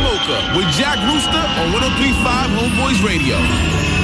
Mocha with Jack Rooster on 1035 Homeboyz Radio.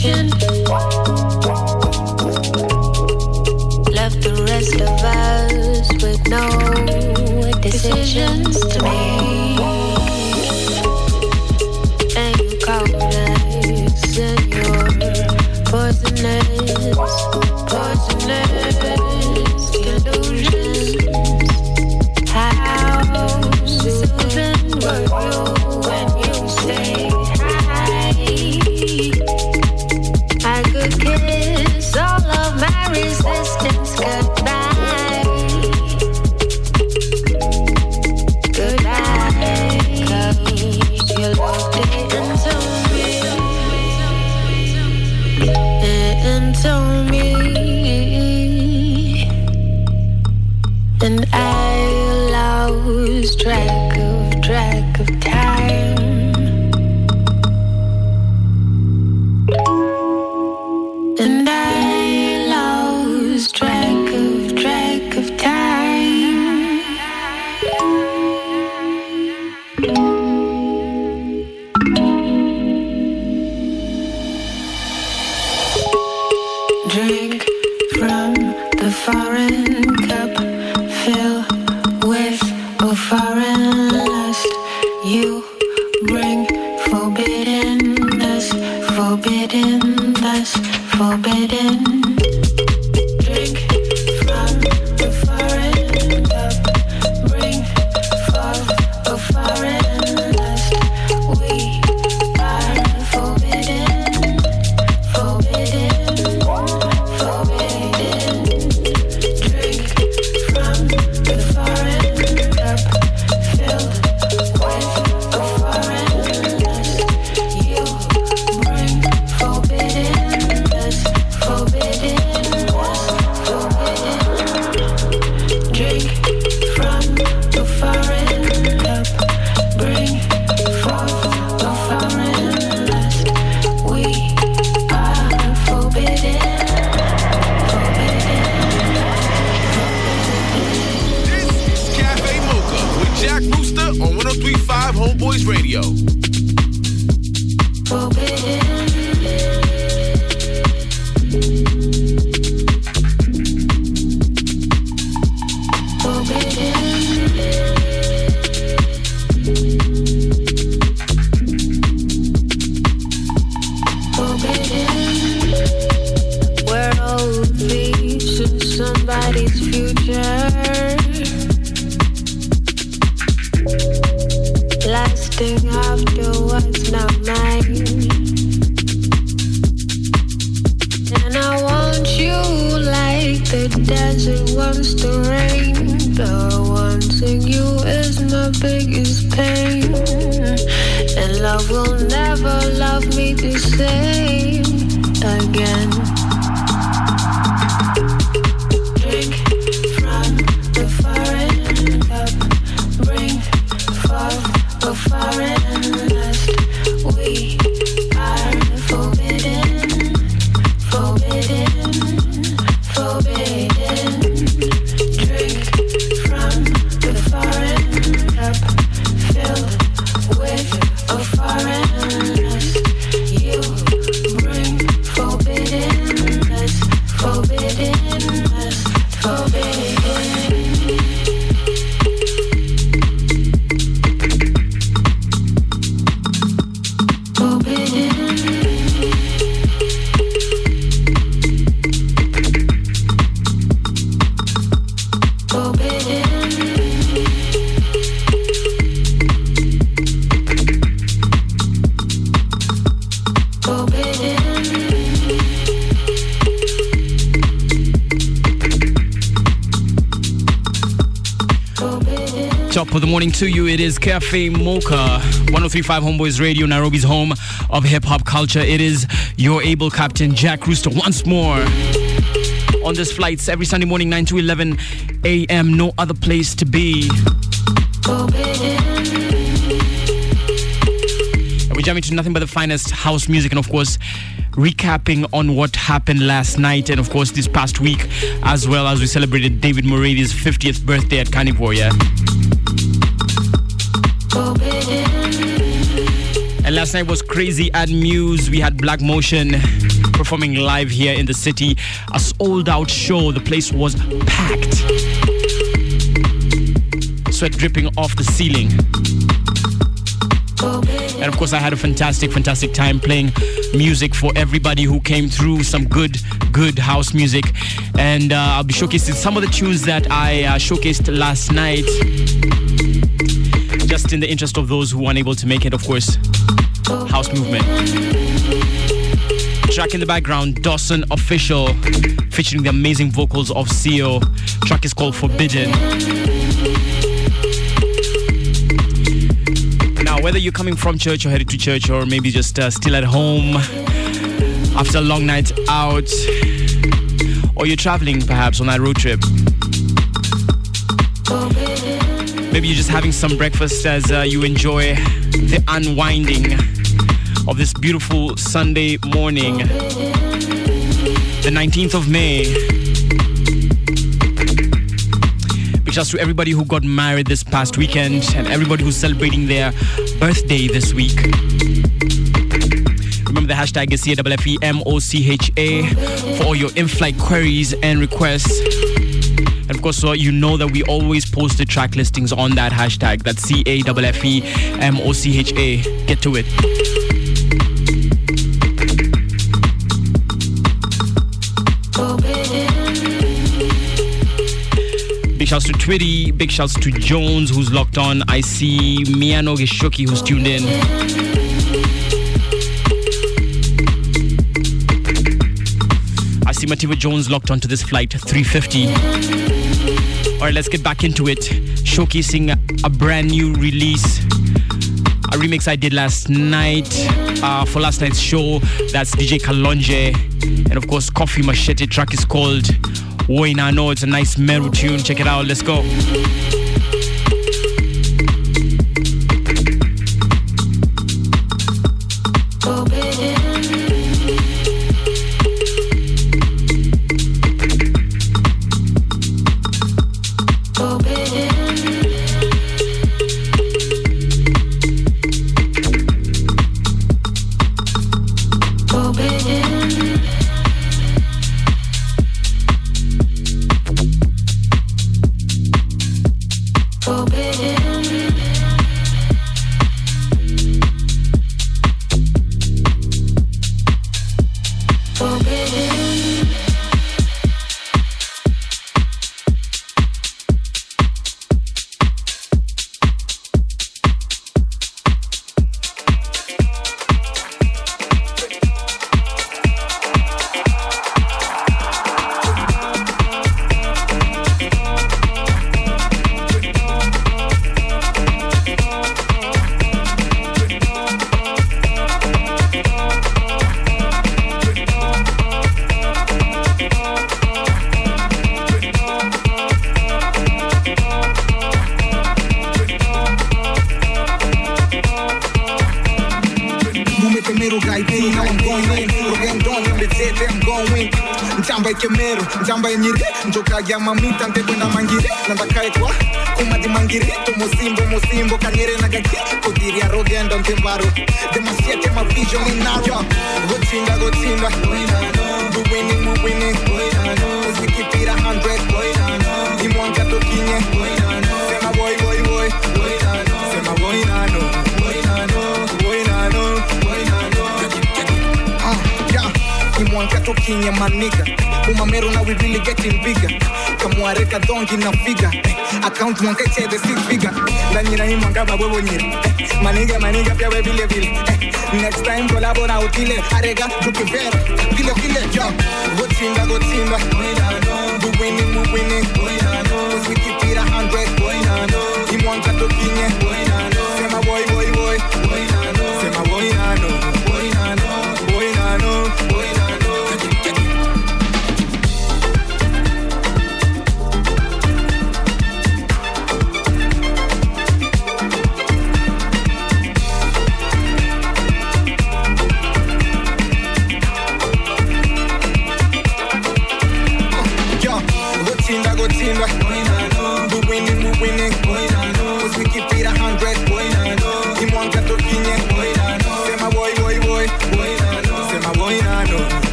passion. morning to you. It is Cafe Mocha, 1035 Homeboyz Radio, Nairobi's home of hip hop culture. It is your able captain, Jack Rooster, once more on this flights every Sunday morning, 9 to 11 a.m. No other place to be. And we're jamming to nothing but the finest house music and, of course, recapping on what happened last night and, of course, this past week, as well as we celebrated David Moradi's 50th birthday at Carnivore, yeah? And last night was crazy at Muse. We had Black Motion performing live here in the city. A sold out show. The place was packed. Sweat dripping off the ceiling. And of course, I had a fantastic, fantastic time playing music for everybody who came through. Some good, good house music. And uh, I'll be showcasing some of the tunes that I uh, showcased last night. Just in the interest of those who weren't able to make it, of course. House movement. Track in the background, Dawson Official, featuring the amazing vocals of CEO. Track is called Forbidden. Now, whether you're coming from church or headed to church, or maybe just uh, still at home after a long night out, or you're traveling perhaps on that road trip, maybe you're just having some breakfast as uh, you enjoy the unwinding of this beautiful Sunday morning, the 19th of May. Big to everybody who got married this past weekend and everybody who's celebrating their birthday this week. Remember the hashtag is CAFFEMOCHA for all your in-flight queries and requests. Of course, so you know that we always post the track listings on that hashtag. That's C A F F E M O C H A. Get to it. Big shouts to Twitty. Big shouts to Jones, who's locked on. I see Miano Gishoki, who's tuned in. I see Mativa Jones locked onto this flight 350. All right, let's get back into it. Showcasing a brand new release. A remix I did last night uh, for last night's show. That's DJ Kalonje. And of course, Coffee Machete track is called Woina. No, it's a nice Meru tune. Check it out. Let's go.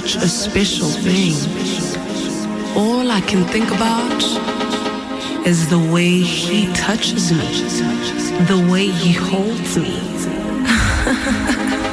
such a special thing. All I can think about is the way he touches me, the way he holds me.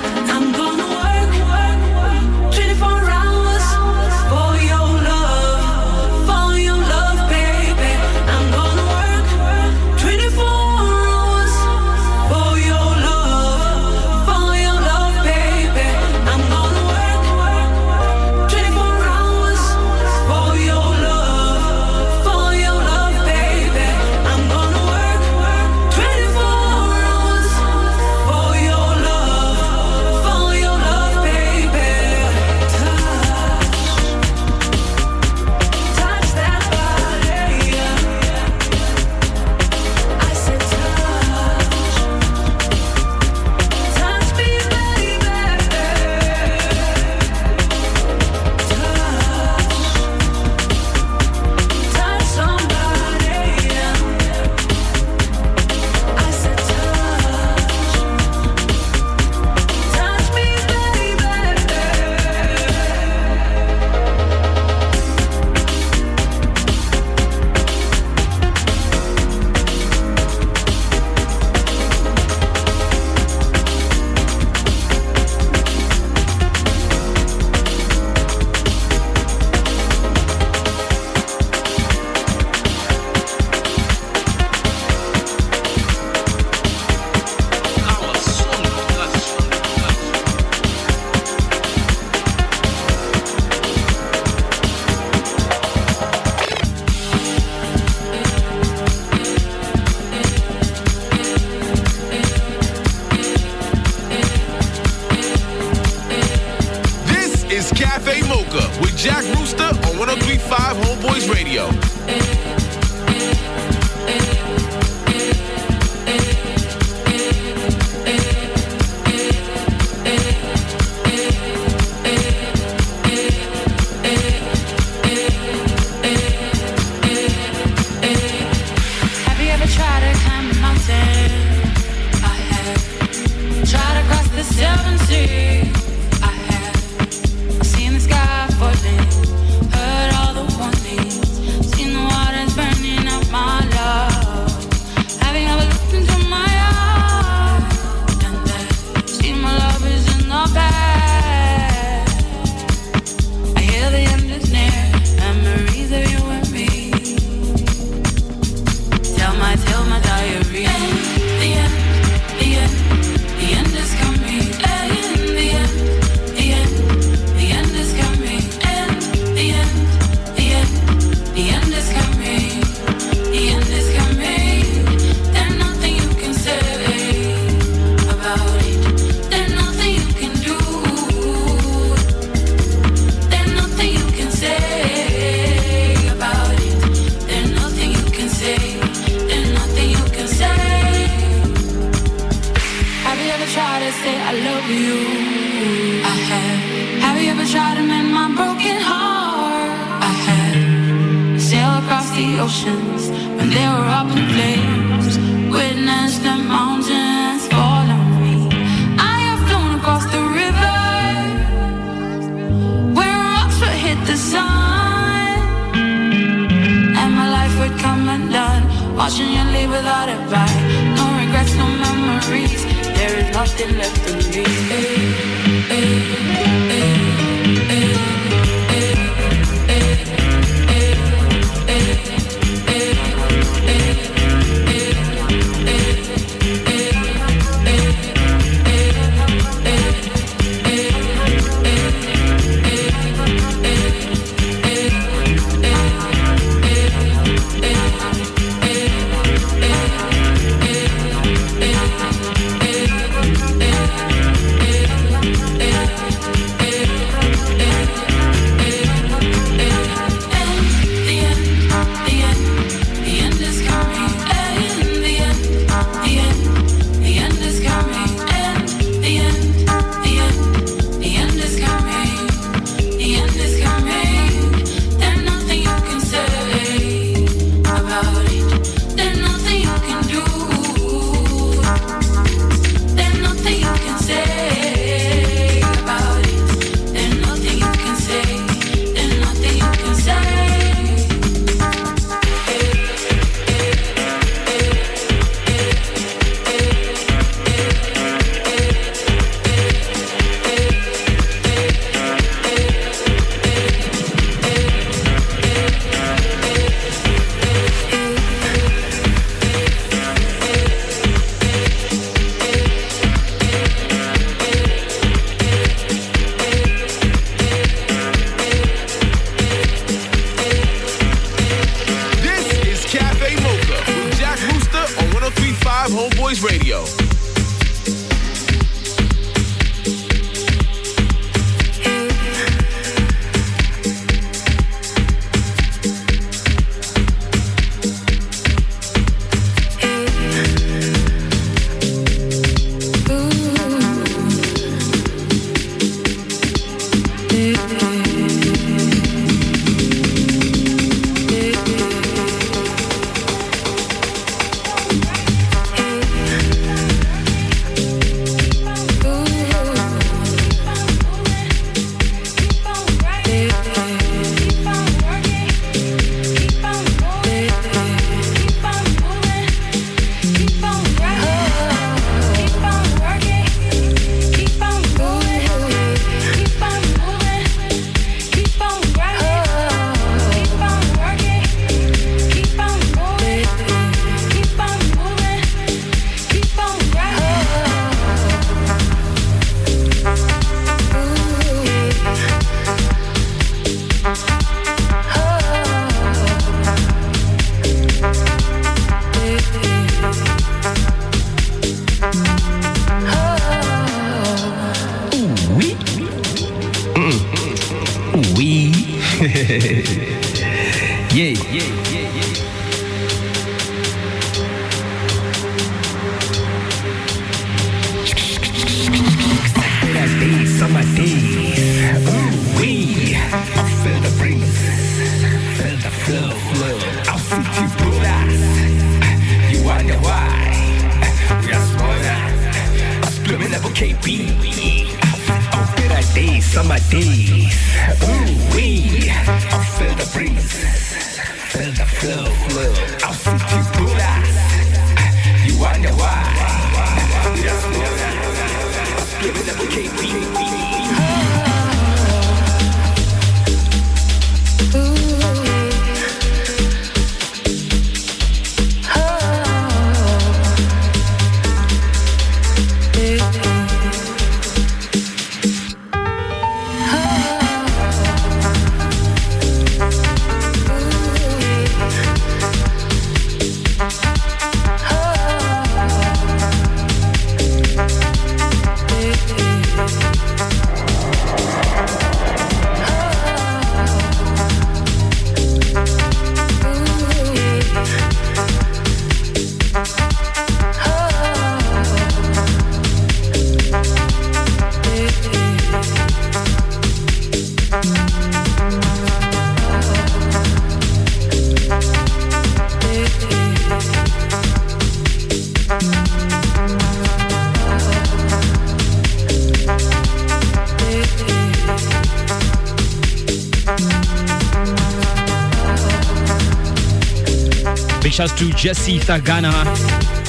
Shouts to Jesse Thagana,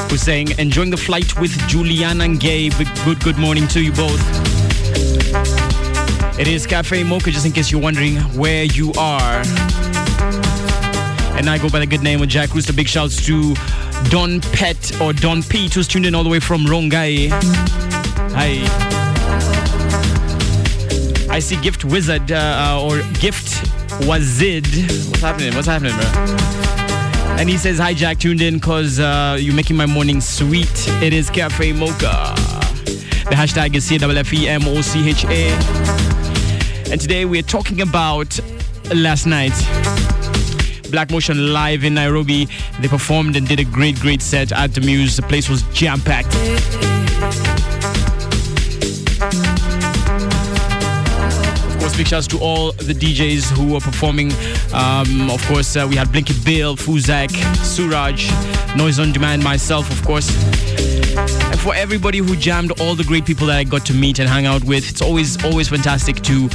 who's saying, enjoying the flight with Julian and Gabe. Good, good morning to you both. It is Cafe Mocha, just in case you're wondering where you are. And I go by the good name of Jack Rooster. Big shouts to Don Pet or Don Pete, who's tuned in all the way from Rongai. Hi. I see Gift Wizard uh, or Gift Wazid. What's happening? What's happening, bro? And he says, Hi, Jack, tuned in because uh, you're making my morning sweet. It is Cafe Mocha. The hashtag is C-W-F-E-M-O-C-H-A. And today we're talking about last night. Black Motion live in Nairobi. They performed and did a great, great set at the Muse. The place was jam packed. Course, big shouts to all the DJs who were performing. Um, of course, uh, we had Blinky Bill, Fuzak, Suraj, Noise on Demand, myself, of course. And for everybody who jammed, all the great people that I got to meet and hang out with, it's always, always fantastic to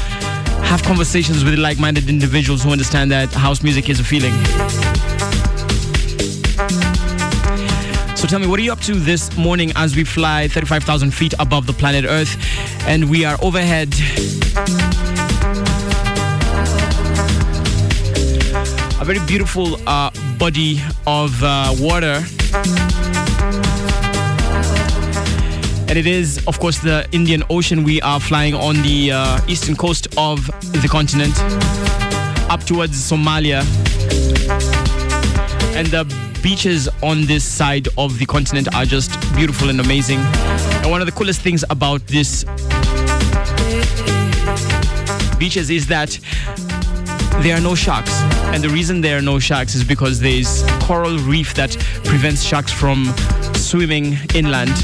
have conversations with like-minded individuals who understand that house music is a feeling. So tell me, what are you up to this morning as we fly 35,000 feet above the planet Earth and we are overhead? A very beautiful uh, body of uh, water. And it is, of course, the Indian Ocean. We are flying on the uh, eastern coast of the continent, up towards Somalia. And the beaches on this side of the continent are just beautiful and amazing. And one of the coolest things about this beaches is that there are no sharks. And the reason there are no sharks is because there's coral reef that prevents sharks from swimming inland.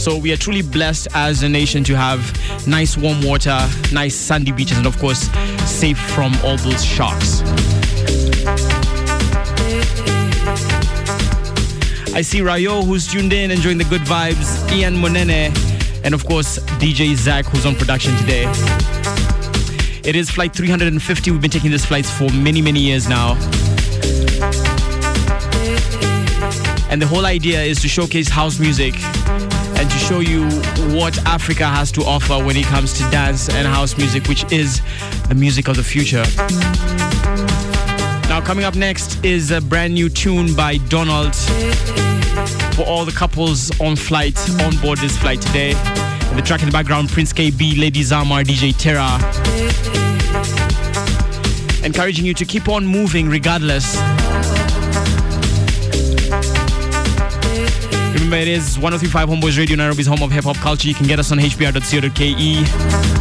So we are truly blessed as a nation to have nice warm water, nice sandy beaches, and of course, safe from all those sharks. I see Rayo who's tuned in, enjoying the good vibes, Ian Monene, and of course, DJ Zach who's on production today. It is flight 350. We've been taking these flights for many, many years now. And the whole idea is to showcase house music and to show you what Africa has to offer when it comes to dance and house music, which is the music of the future. Now, coming up next is a brand new tune by Donald for all the couples on flight, on board this flight today. And the track in the background, Prince Kaybee, Lady Zamar, DJ Terra. Encouraging you to keep on moving regardless. Remember, it is 1035 Homeboyz Radio, Nairobi's home of hip hop culture. You can get us on hbr.co.ke.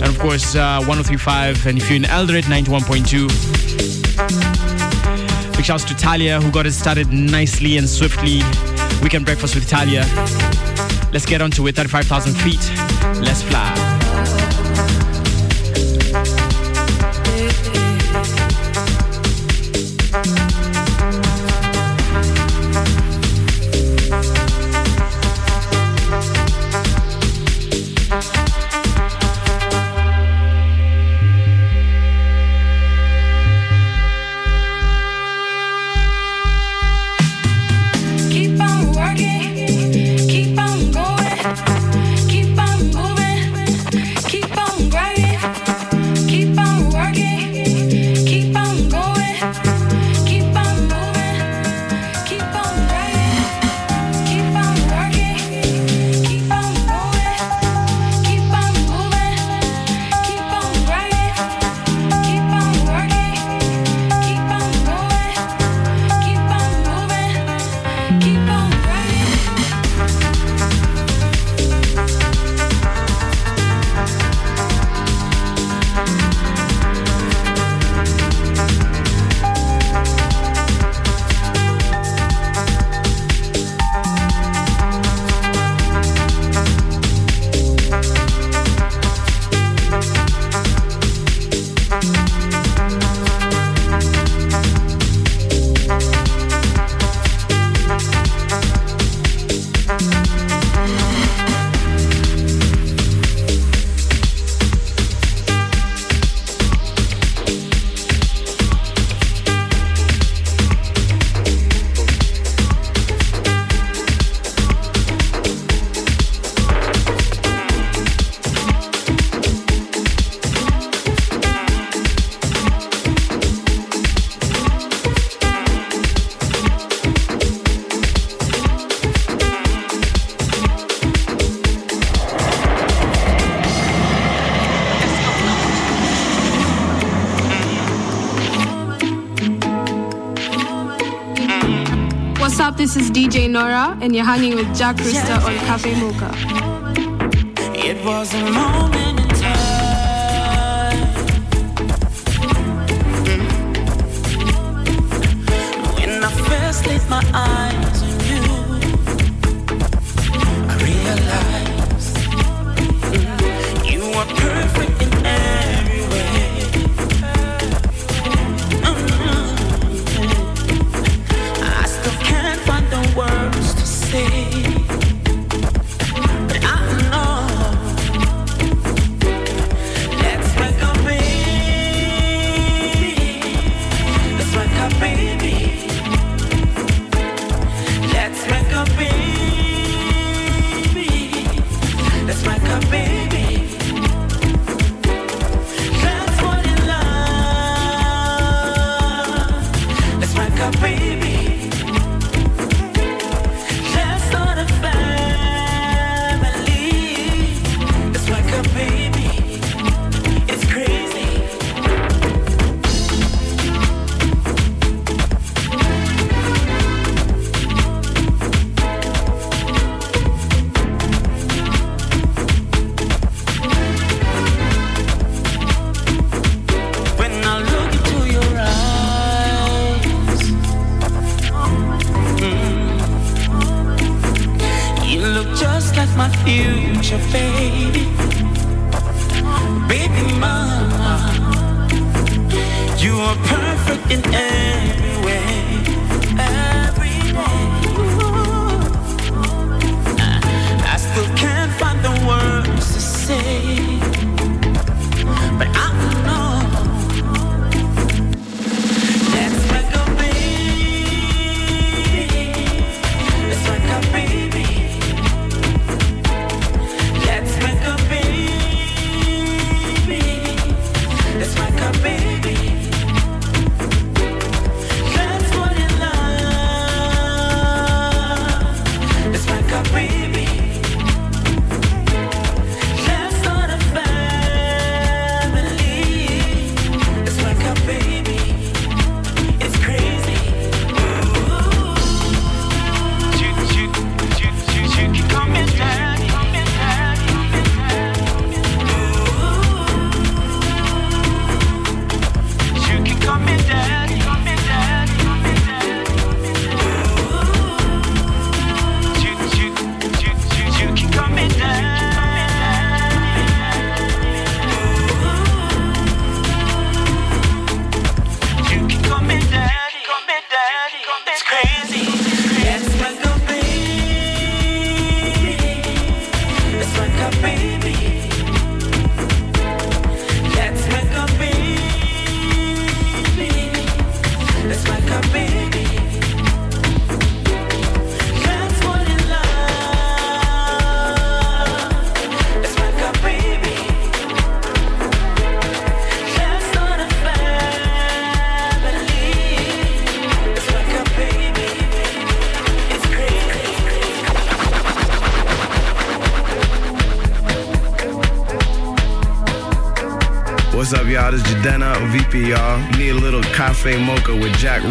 And of course, uh, 1035. And if you're in Eldoret, 91.2. Big shouts to Talia, who got us started nicely and swiftly. Weekend breakfast with Talia. Let's get on to it. 35,000 feet. Let's fly. This is DJ Nora, and you're hanging with Jack Rooster on Cafe Mocha. It was a moment in time when I first my eyes. baby, baby mama. You are perfect in every cafe mocha with Jack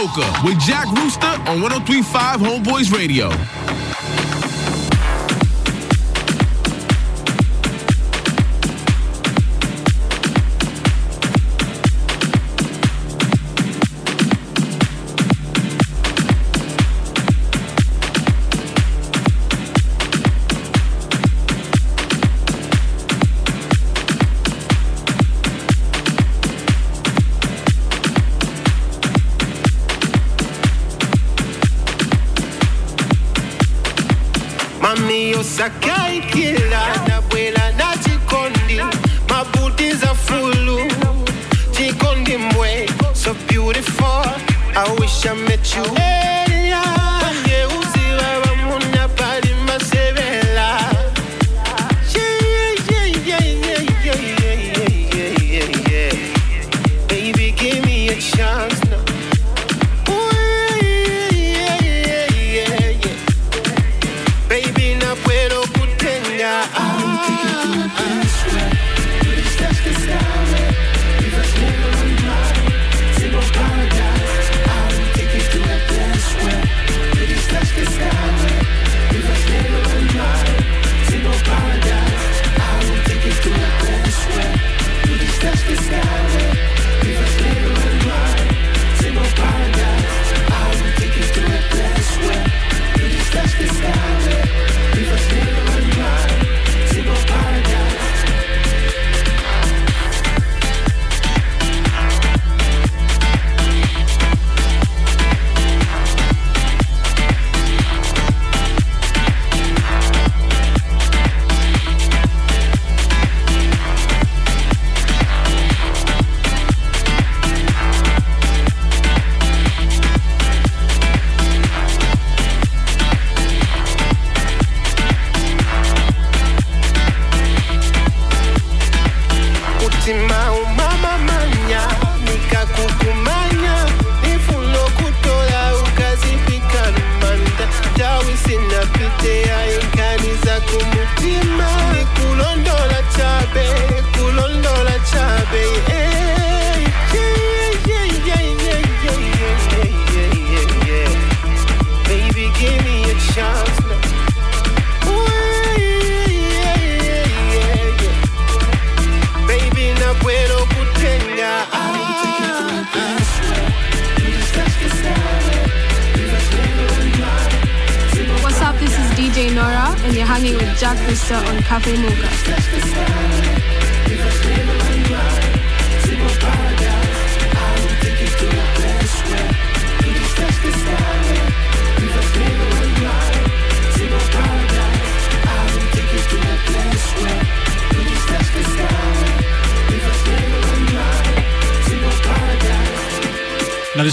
Mocha with Jack Rooster on 1035 Homeboyz Radio.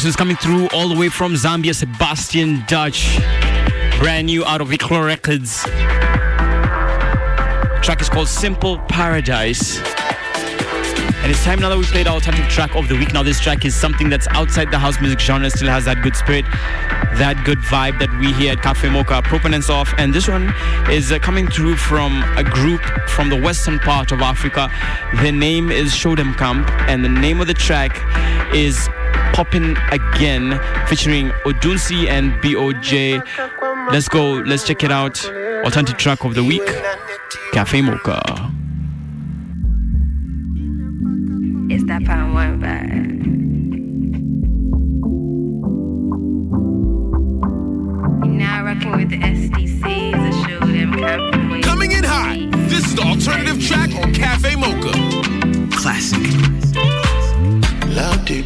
Is coming through all the way from Zambia, Sebastian Dutch. Brand new out of Vicro Records. Track is called Simple Paradise. And it's time now that we played our alternative track of the week. Now this track is something that's outside the house music genre, still has that good spirit, that good vibe that we hear at Cafe Mocha, Proponents of. And this one is uh, coming through from a group from the western part of Africa. Their name is Show Dem Camp, and the name of the track is Poppin' Again, featuring Odunsi and BOJ. Let's go, let's check it out. Alternative track of the week, Cafe Mocha. It's that pound one vibe. You're now rocking with the SDCs. I show them camping Coming in hot. This is the alternative track on Cafe Mocha. Classic. Love the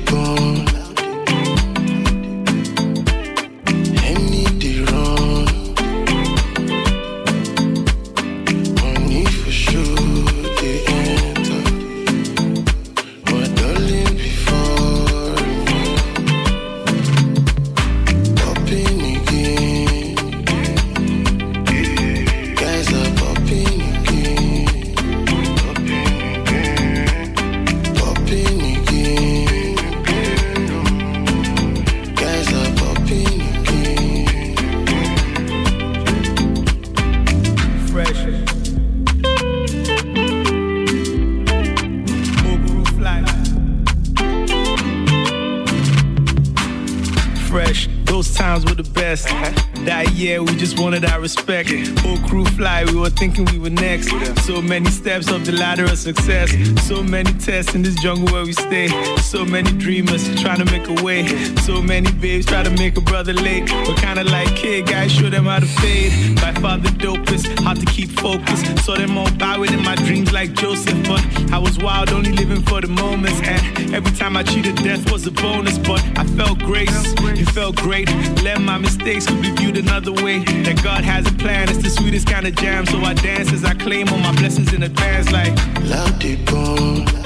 respect it. Whole crew fly, we were thinking we were next. So many steps up the ladder of success. So many tests in this jungle where we stay. So many dreamers trying to make a way. So many babes try to make a brother late. But kinda like kid guys, show them how to fade. By far the dopest, hard to keep focused. Saw them all bowing in my dreams like Joseph. But I was wild, only living for the moments. And every time I cheated, death was a bonus. But I felt grace, it felt great. Let my mistakes could be viewed another way. That God has a plan, it's the sweetest kind of jam. So I dance as I claim all my blessings in advance, like. Love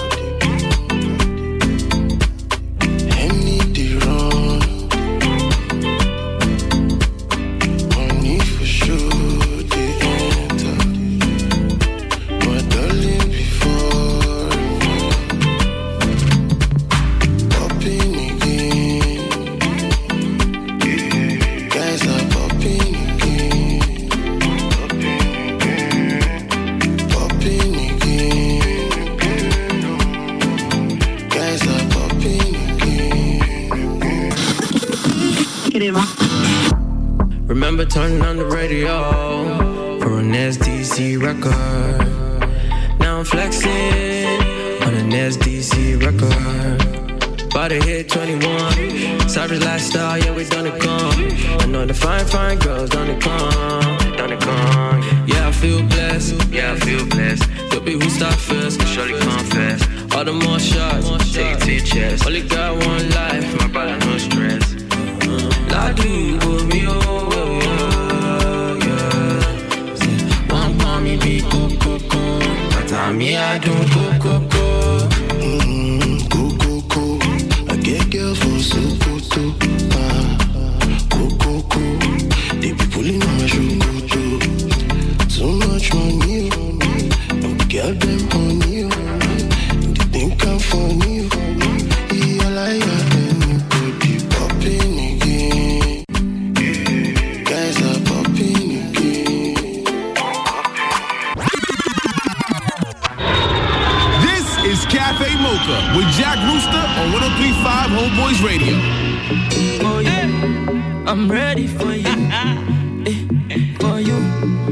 I'm ready for you. Eh, for you.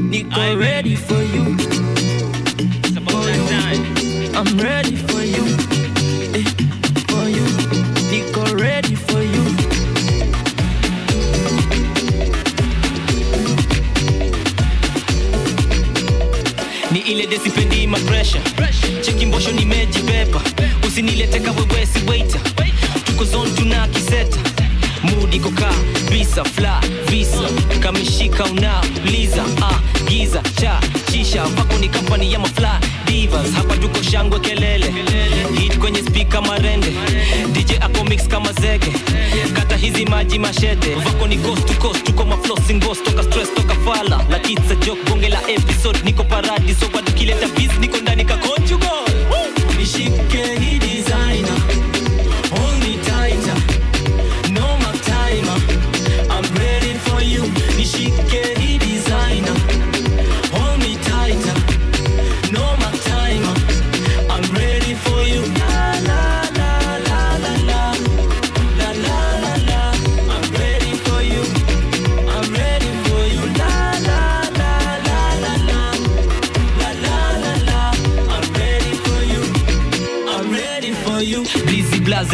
Nico, ready for you. For you. I'm ready for you. Bisa fla visa. Kamishika unauliza ah, giza cha shisha. Vako ni kampani ya mafla divas. Hapa tuko shangwe kelele. Hit kwenye spika marende. Dj ako mix kama zege. Kata hizi maji mashete vako ni coast to coast tuko maflossing boss toka stress toka fala. Like it's a joke bonge la episode niko paradi so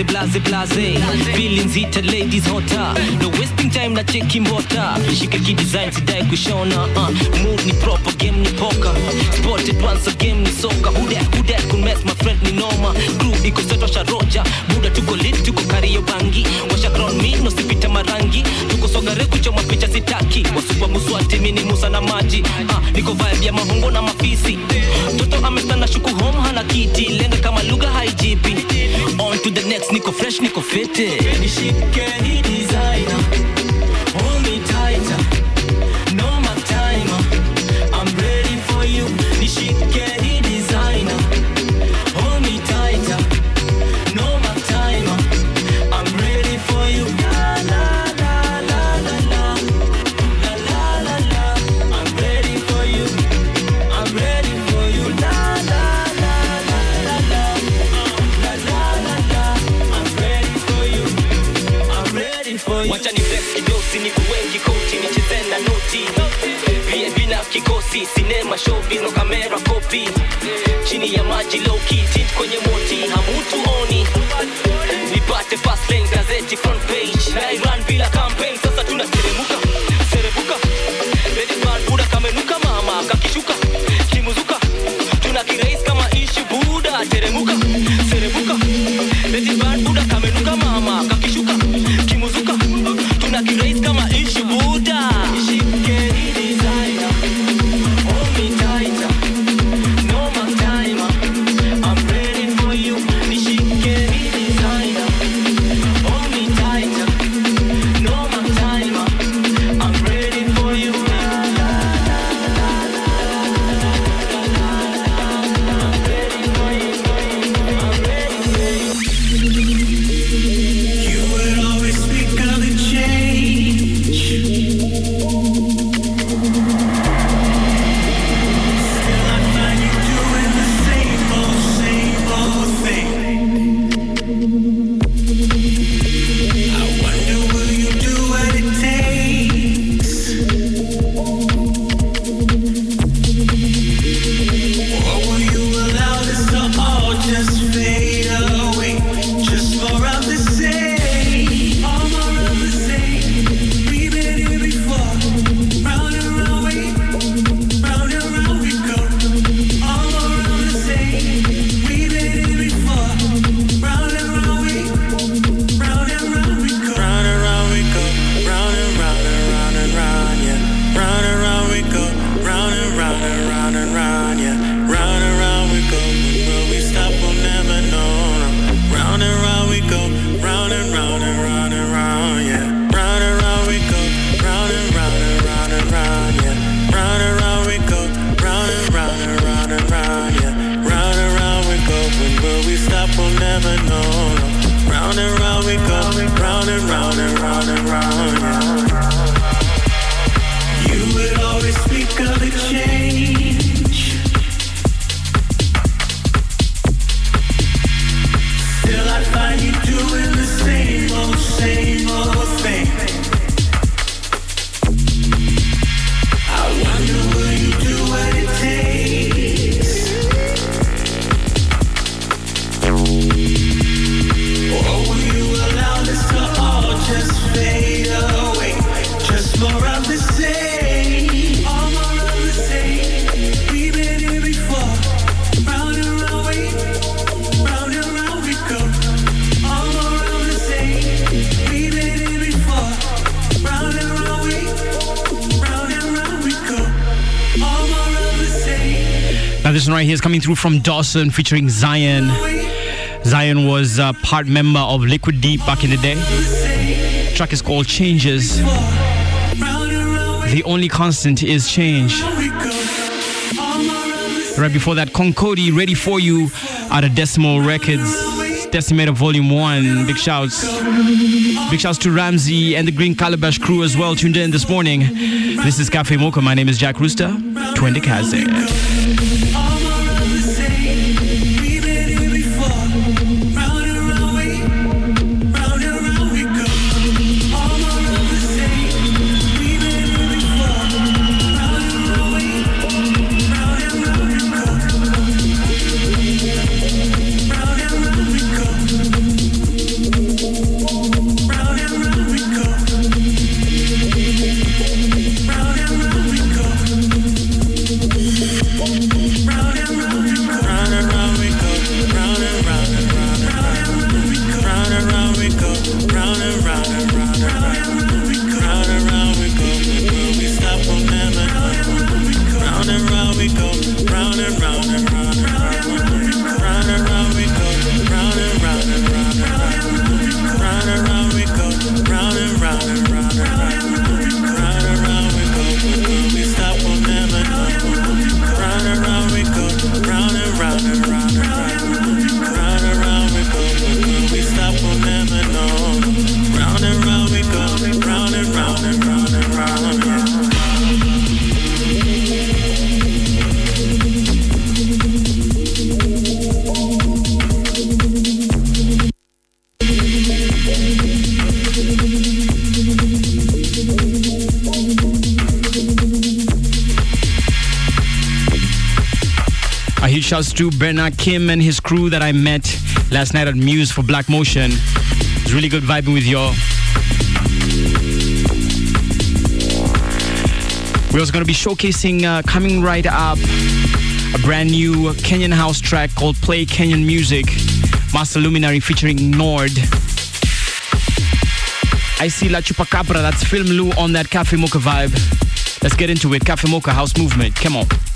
Blase blaze blaze. Feelings a ladies hotter. No wasting time na cheki mbota. Shika ki design sidai kushona. Uh, mood ni proper game ni poker. Spotted once a game ni soka. Who that who that could mess my friend ni noma. Crew iko seto sharoja. Buda tuko lit tuko kario bangi. Washa crown me no sipita marangi. Tuko sogare kuchoma picha sitaki. Wasupa muswati mini musa na maji. Uh, niko vibe ya mahongo na mafisi. mtoto amestana shuku home hana kiti. Lenga kama lugha haijipi. On to the next, Nico Fresh, Nico Fit. Kenny chic, Kenny designer. showbiz no kamera kopi chini ya maji low key tit kwenye moti. Hamutu from Dawson featuring Zion. Zion was a part member of Liquid Deep back in the day. The track is called Changes. The only constant is change. Right before that, Concody, ready for you out of Decimal Records. Decimator Volume 1. Big shouts. Big shouts to Ramsey and the Green Calabash crew as well, tuned in this morning. This is Cafe Mocha. My name is Jack Rooster. Twenty Kaze. Shouts to Bernard Kim and his crew that I met last night at Muse for Black Motion. It was really good vibing with y'all. We're also going to be showcasing uh, coming right up a brand new Kenyan house track called Play Kenyan Music, Master Luminary featuring Nord. I see La Chupacabra, that's Film Lu on that Cafe Mocha vibe. Let's get into it. Cafe Mocha House Movement. Come on.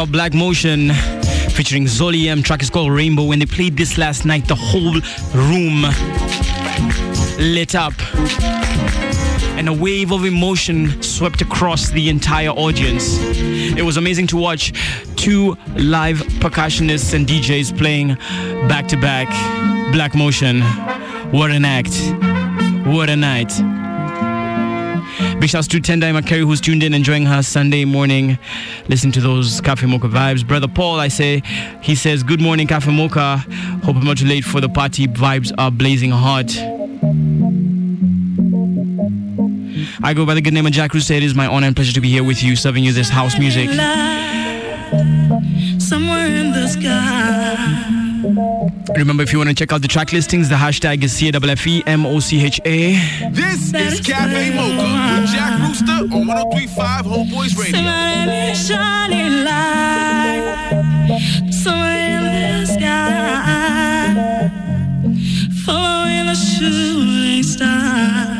About Black Motion featuring Zoli M. Track is called Rainbow. When they played this last night, the whole room lit up. And a wave of emotion swept across the entire audience. It was amazing to watch two live percussionists and DJs playing back to back. Black Motion. What an act. What a night. Big shouts to Tendai McCary who's tuned in enjoying her Sunday morning. Listen to those Cafe Mocha vibes. Brother Paul, I say, he says, Good morning, Cafe Mocha. Hope I'm not too late for the party. Vibes are blazing hot. I go by the good name of Jack Rooster. It is my honor and pleasure to be here with you, serving you this house music. Somewhere in the sky. Remember, if you want to check out the track listings, the hashtag is C-A-F-E-M-O-C-H-A. This is Cafe Mocha with Jack Rooster on 1035 Homeboyz Radio. Somebody shining light. Somewhere in the sky. Following a shooting star.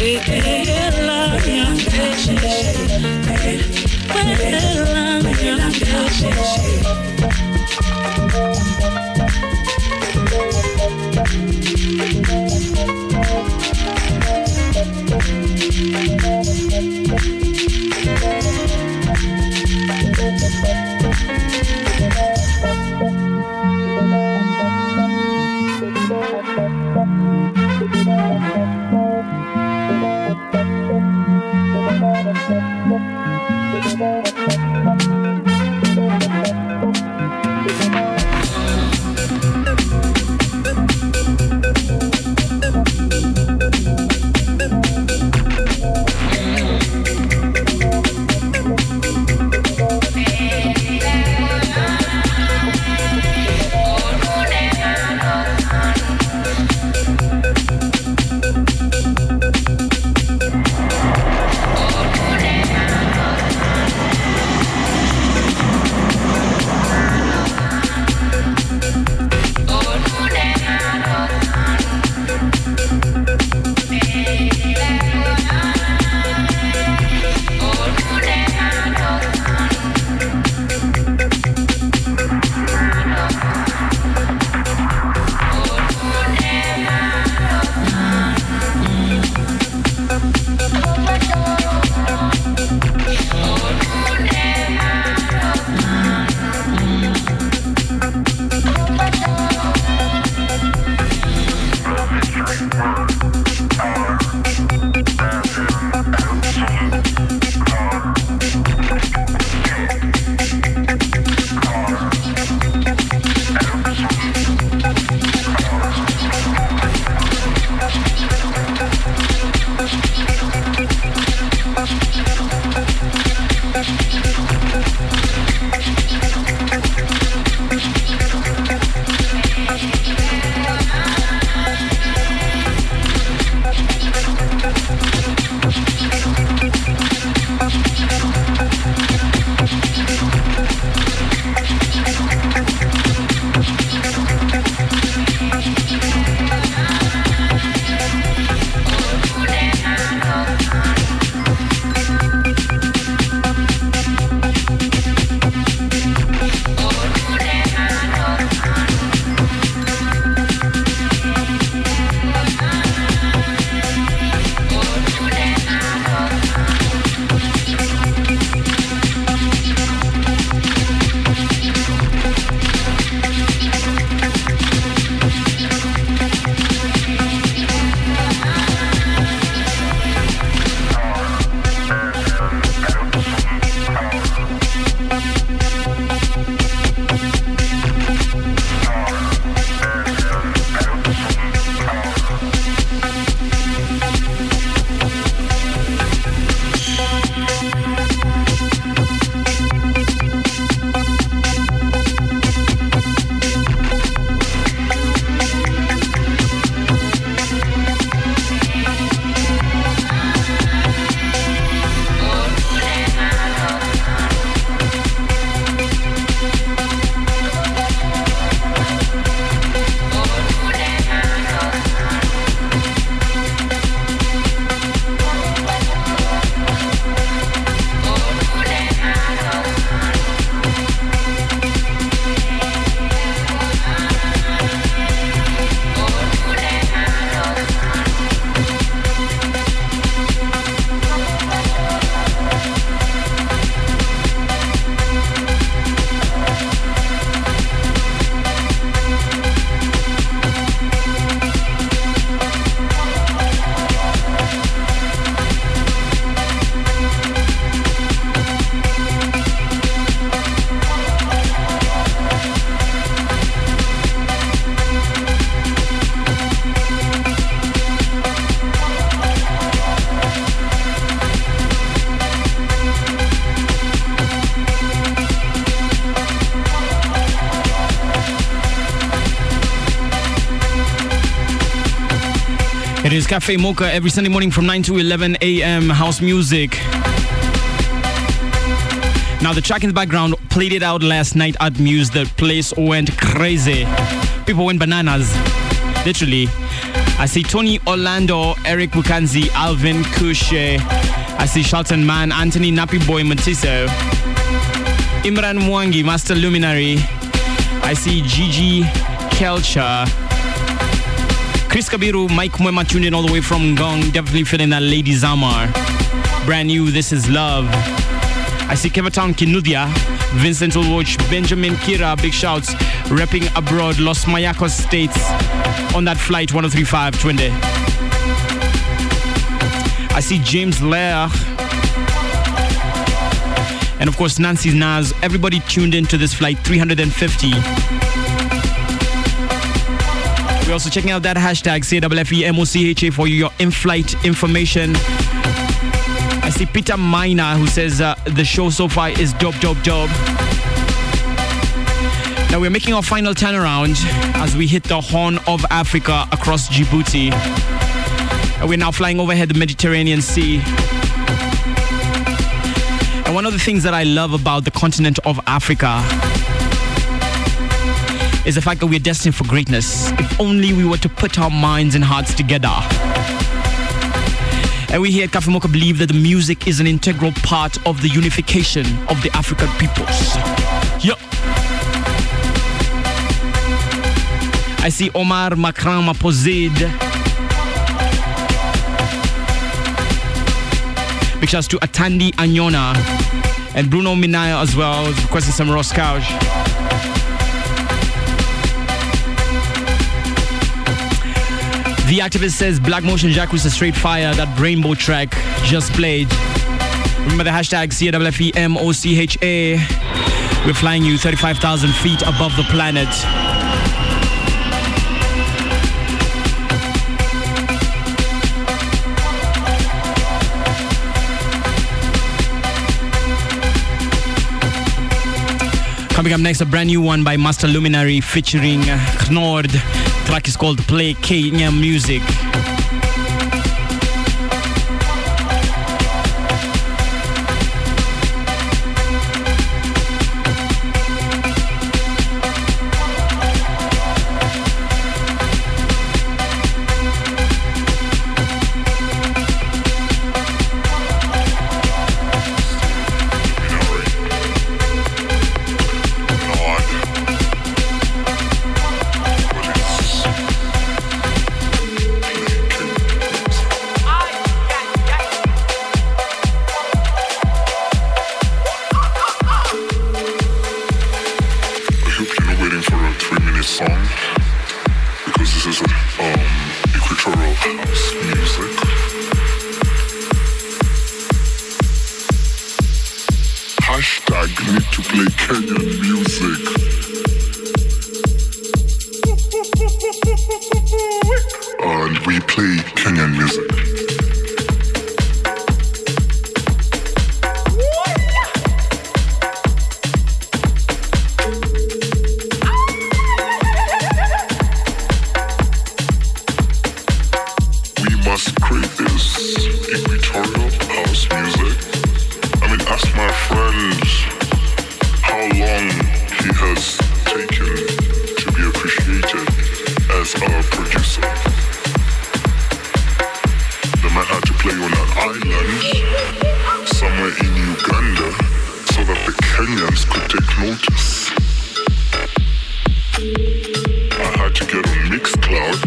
Yeah. Cafe Mocha every Sunday morning from 9 to 11 a.m. House music. Now, the track in the background played it out last night at Muse. The place went crazy. People went bananas. Literally. I see Tony Orlando, Eric Bukanzi, Alvin Kushe. I see Shelton Man, Anthony Nappy Boy Matiso. Imran Mwangi, Master Luminary. I see Gigi Kelcha. Chris Kabiru, Mike Mwema tuned in all the way from Gong. Definitely feeling that Lady Zamar. Brand new, This Is Love. I see Kevatown Kinudia, Vincent Ulwoch, Benjamin Kira, big shouts, repping abroad, Los Mayacos States on that flight 103520. I see James Lair. And of course, Nancy Naz. Everybody tuned in to this flight 350. We're also checking out that hashtag CWFEMOCHA for your in flight information. I see Peter Miner who says uh, the show so far is dope, dope, dope. Now we're making our final turnaround as we hit the Horn of Africa across Djibouti. And we're now flying overhead the Mediterranean Sea. And one of the things that I love about the continent of Africa is the fact that we're destined for greatness. If only we were to put our minds and hearts together. And we here at Cafe Mocha believe that the music is an integral part of the unification of the African peoples. Yeah. I see Omar Makram Pozid. Big shouts to Atandi Anyona and Bruno Minaya as well, requesting some Ross The activist says Black Motion Jack was a straight fire. That rainbow track just played. Remember the hashtag CWFEMOCHA. We're flying you 35,000 feet above the planet. Coming up next, a brand new one by Master Luminary featuring Knord. Track is called Play Kenya Music. Man had to play on an island somewhere in Uganda so that the Kenyans could take notice. I had to get on Mixcloud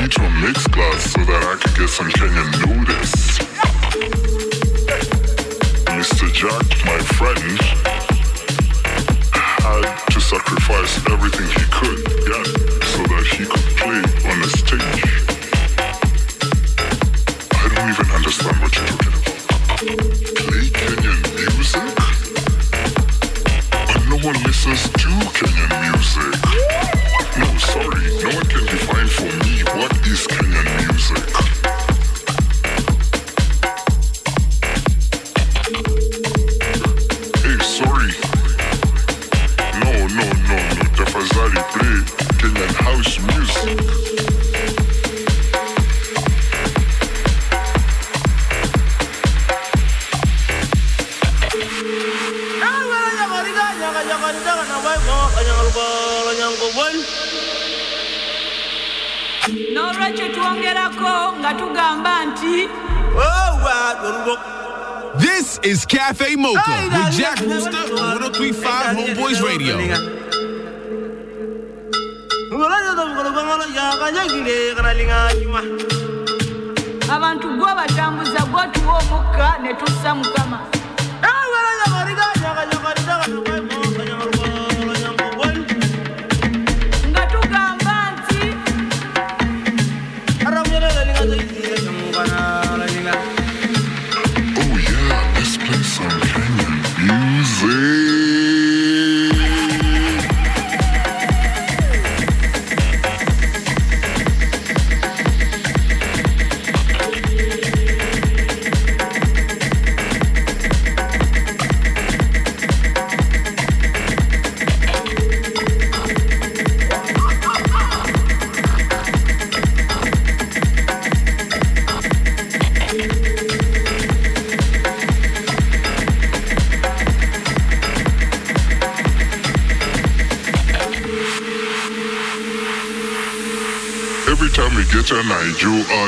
hit on Mixcloud so that I could get some Kenyan notice. Mr. Jack, my friend, had to sacrifice everything he could get so that he could play on the stage. Don't even understand what you're talking about. Kenyan music? But no one listens to Kenyan music. Is Cafe Mocha with Jack Rooster on 1035 Homeboyz Radio. abantu gwe batambuza omukka ne tussa mukama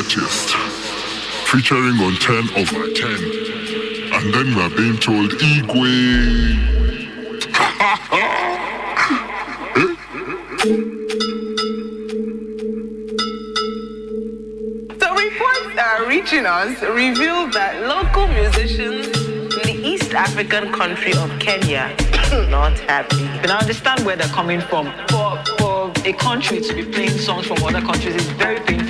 artist featuring on 10 over 10, and then we are being told Igwe. So reports are reaching us reveal that local musicians in the East African country of Kenya not happy. You can understand where they're coming from. For for a country to be playing songs from other countries is very painful.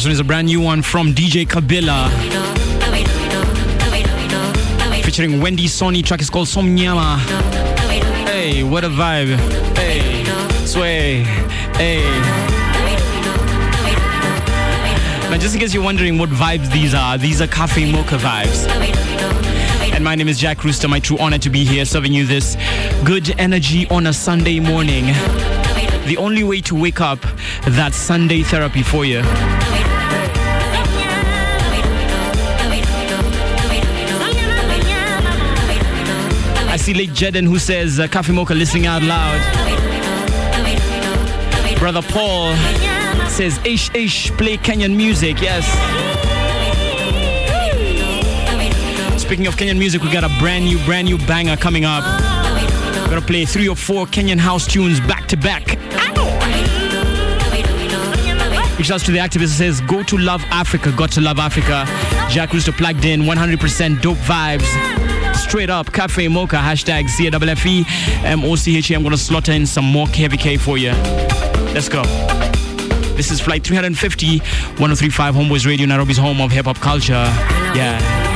This one is a brand new one from DJ Kabila. Featuring Wendy Sony. Track is called Somnyama. Hey, what a vibe. Hey, sway. Hey. Now, just in case you're wondering what vibes these are, these are Cafe Mocha vibes. And my name is Jack Rooster. My true honor to be here serving you this good energy on a Sunday morning. The only way to wake up that Sunday therapy for you. See late Jeden who says uh, Mocha listening out loud. Brother Paul says Ish Ish play Kenyan music. Yes. Speaking of Kenyan music, we got a brand new, brand new banger coming up. We're gonna play three or four Kenyan house tunes back to back. Reach out to the activist says, Go to Love Africa, got to love Africa. Jack Rooster plugged in, 100% dope vibes. Straight up, Cafe Mocha, hashtag CAFFE, M-O-C-H-A. Um, I'm gonna slaughter in some more KVK for you. Let's go. This is Flight 350, 1035 Homeboyz Radio, Nairobi's home of hip hop culture. Yeah.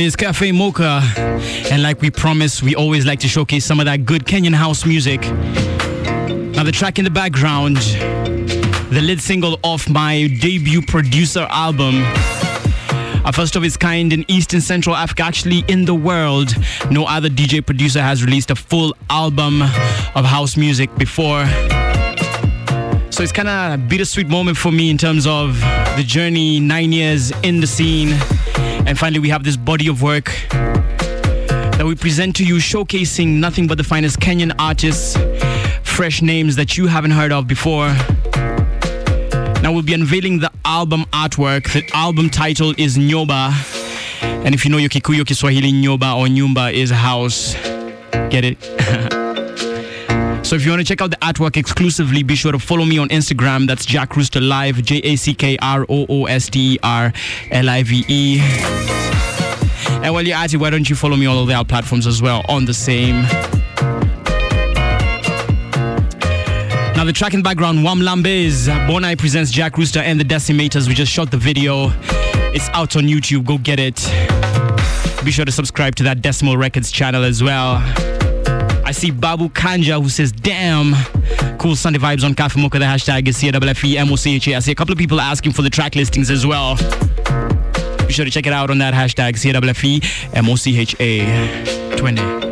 It is Cafe Mocha. And like we promised, we always like to showcase some of that good Kenyan house music. Now, the track in the background, the lead single off my debut producer album. A first of its kind in East and Central Africa, actually in the world. No other DJ producer has released a full album of house music before. So it's kind of a bittersweet moment for me in terms of the journey, nine years in the scene. And finally, we have this body of work that we present to you, showcasing nothing but the finest Kenyan artists, fresh names that you haven't heard of before. Now, we'll be unveiling the album artwork. The album title is Nyoba. And if you know your Kikuyu Kiswahili, Nyoba or Nyumba is house. Get it? So if you want to check out the artwork exclusively, be sure to follow me on Instagram. That's Jack Rooster Live, J A C K R O O S T E R L I V E. And while you're at it, why don't you follow me on all the other platforms as well on the same. Now the track in the background, Wam Lambez, Bonai presents Jack Rooster and the Decimators. We just shot the video. It's out on YouTube. Go get it. Be sure to subscribe to that Decimal Records channel as well. I see Babu Kanja who says, damn, cool Sunday vibes on Cafe Mocha. The hashtag is CWFE I see a couple of people asking for the track listings as well. Be sure to check it out on that hashtag CWFE 20.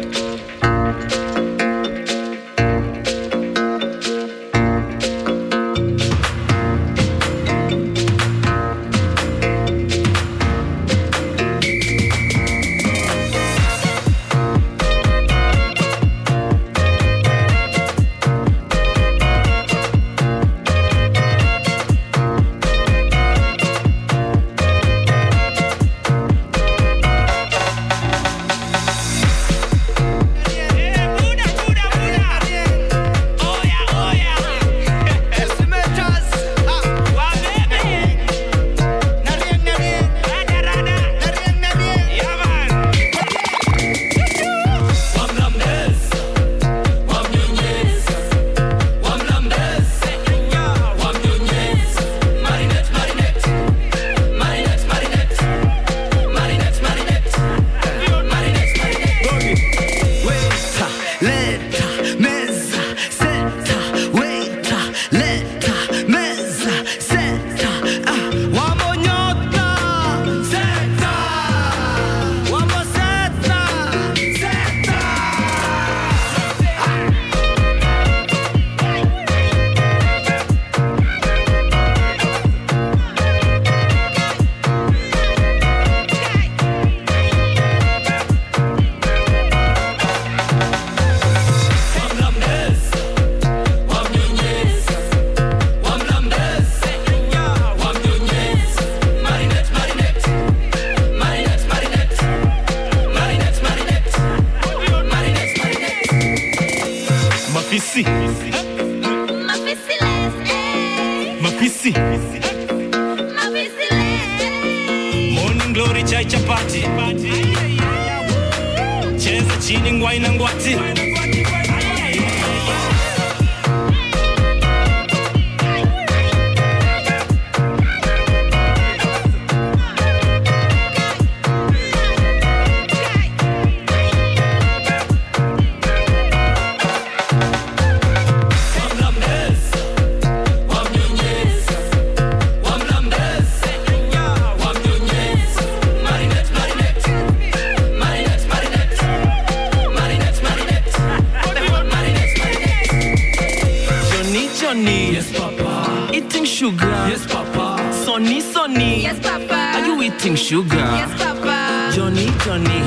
Eating sugar? Yes, Papa. Johnny, Johnny.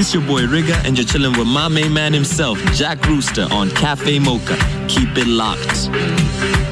This your boy Rigger and you're chilling with my main man himself, Jack Rooster on Cafe Mocha. Keep it locked.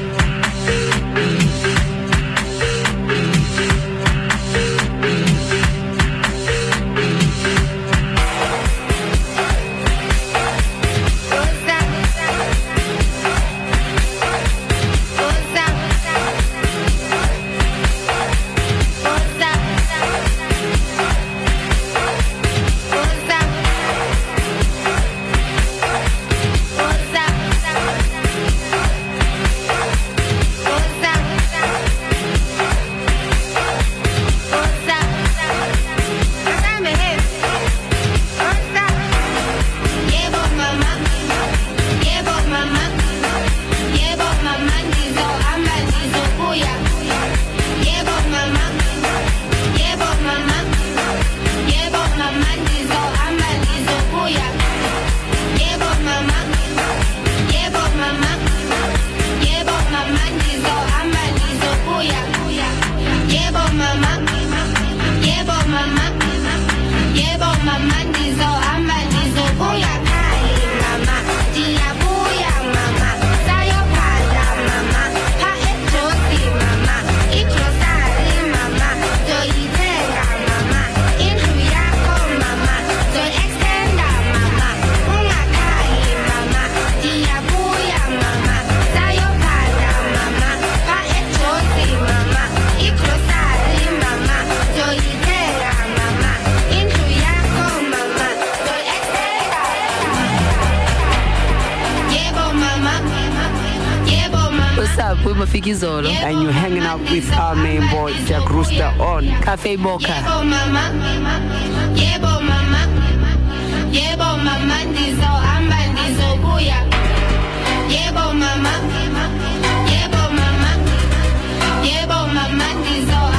And you're hanging out with our main boy Jack Rooster on Cafe Mocha. Yebo mama, yebo mama, yebo mama ndizohamba ndizobuya. Yebo mama, yebo mama, yebo mama ndizohamba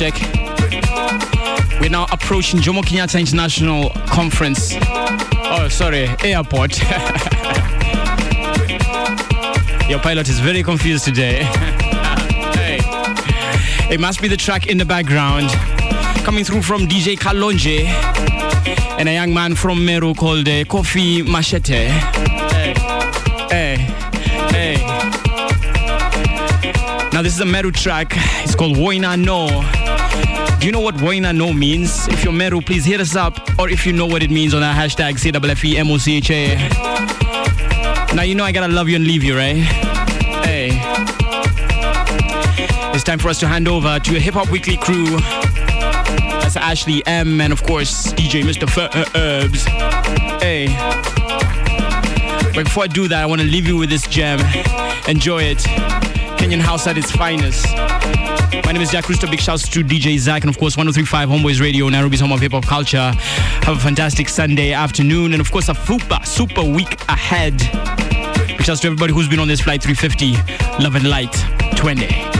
Crosscheck. We're now approaching Jomo Kenyatta International Conference. Oh, sorry, airport. Your pilot is very confused today. hey. It must be the track in the background coming through from DJ Kalonje and a young man from Meru called uh, Kofi Machete. Hey, hey, hey. Now, this is a Meru track. It's called Woina No. Do you know what Woina No means? If you're Meru, please hit us up. Or if you know what it means on our hashtag CWFEMOCHA. Now, you know I gotta love you and leave you, right? Hey. It's time for us to hand over to a Hip Hop Weekly crew. That's Ashley M. and, of course, DJ Mr. Uh, Herbs. Hey. But before I do that, I want to leave you with this gem. Enjoy it. Kenyan house at its finest. My name is Jack Rooster. Big shouts to DJ Zach and of course 1035 Homeboyz Radio, Nairobi's home of hip hop culture. Have a fantastic Sunday afternoon and of course a super, super week ahead. Big shouts to everybody who's been on this flight 350. Love and light 20.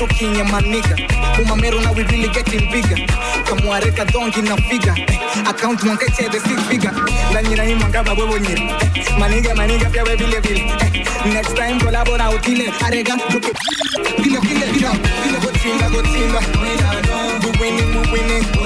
talking, yeah, my nigga. Umamero, now we really getting bigger. Kamuareka, donkey, na figure. Account, mwankete, the six figure. Lanyira, ni mwangaba, wewe nyiri. Maniga, maniga, pia we vile vile. Next time, collabo na utile. Arega, joke. Kile, kile, kile. Kile, go timba, go timba. We winning, we winning.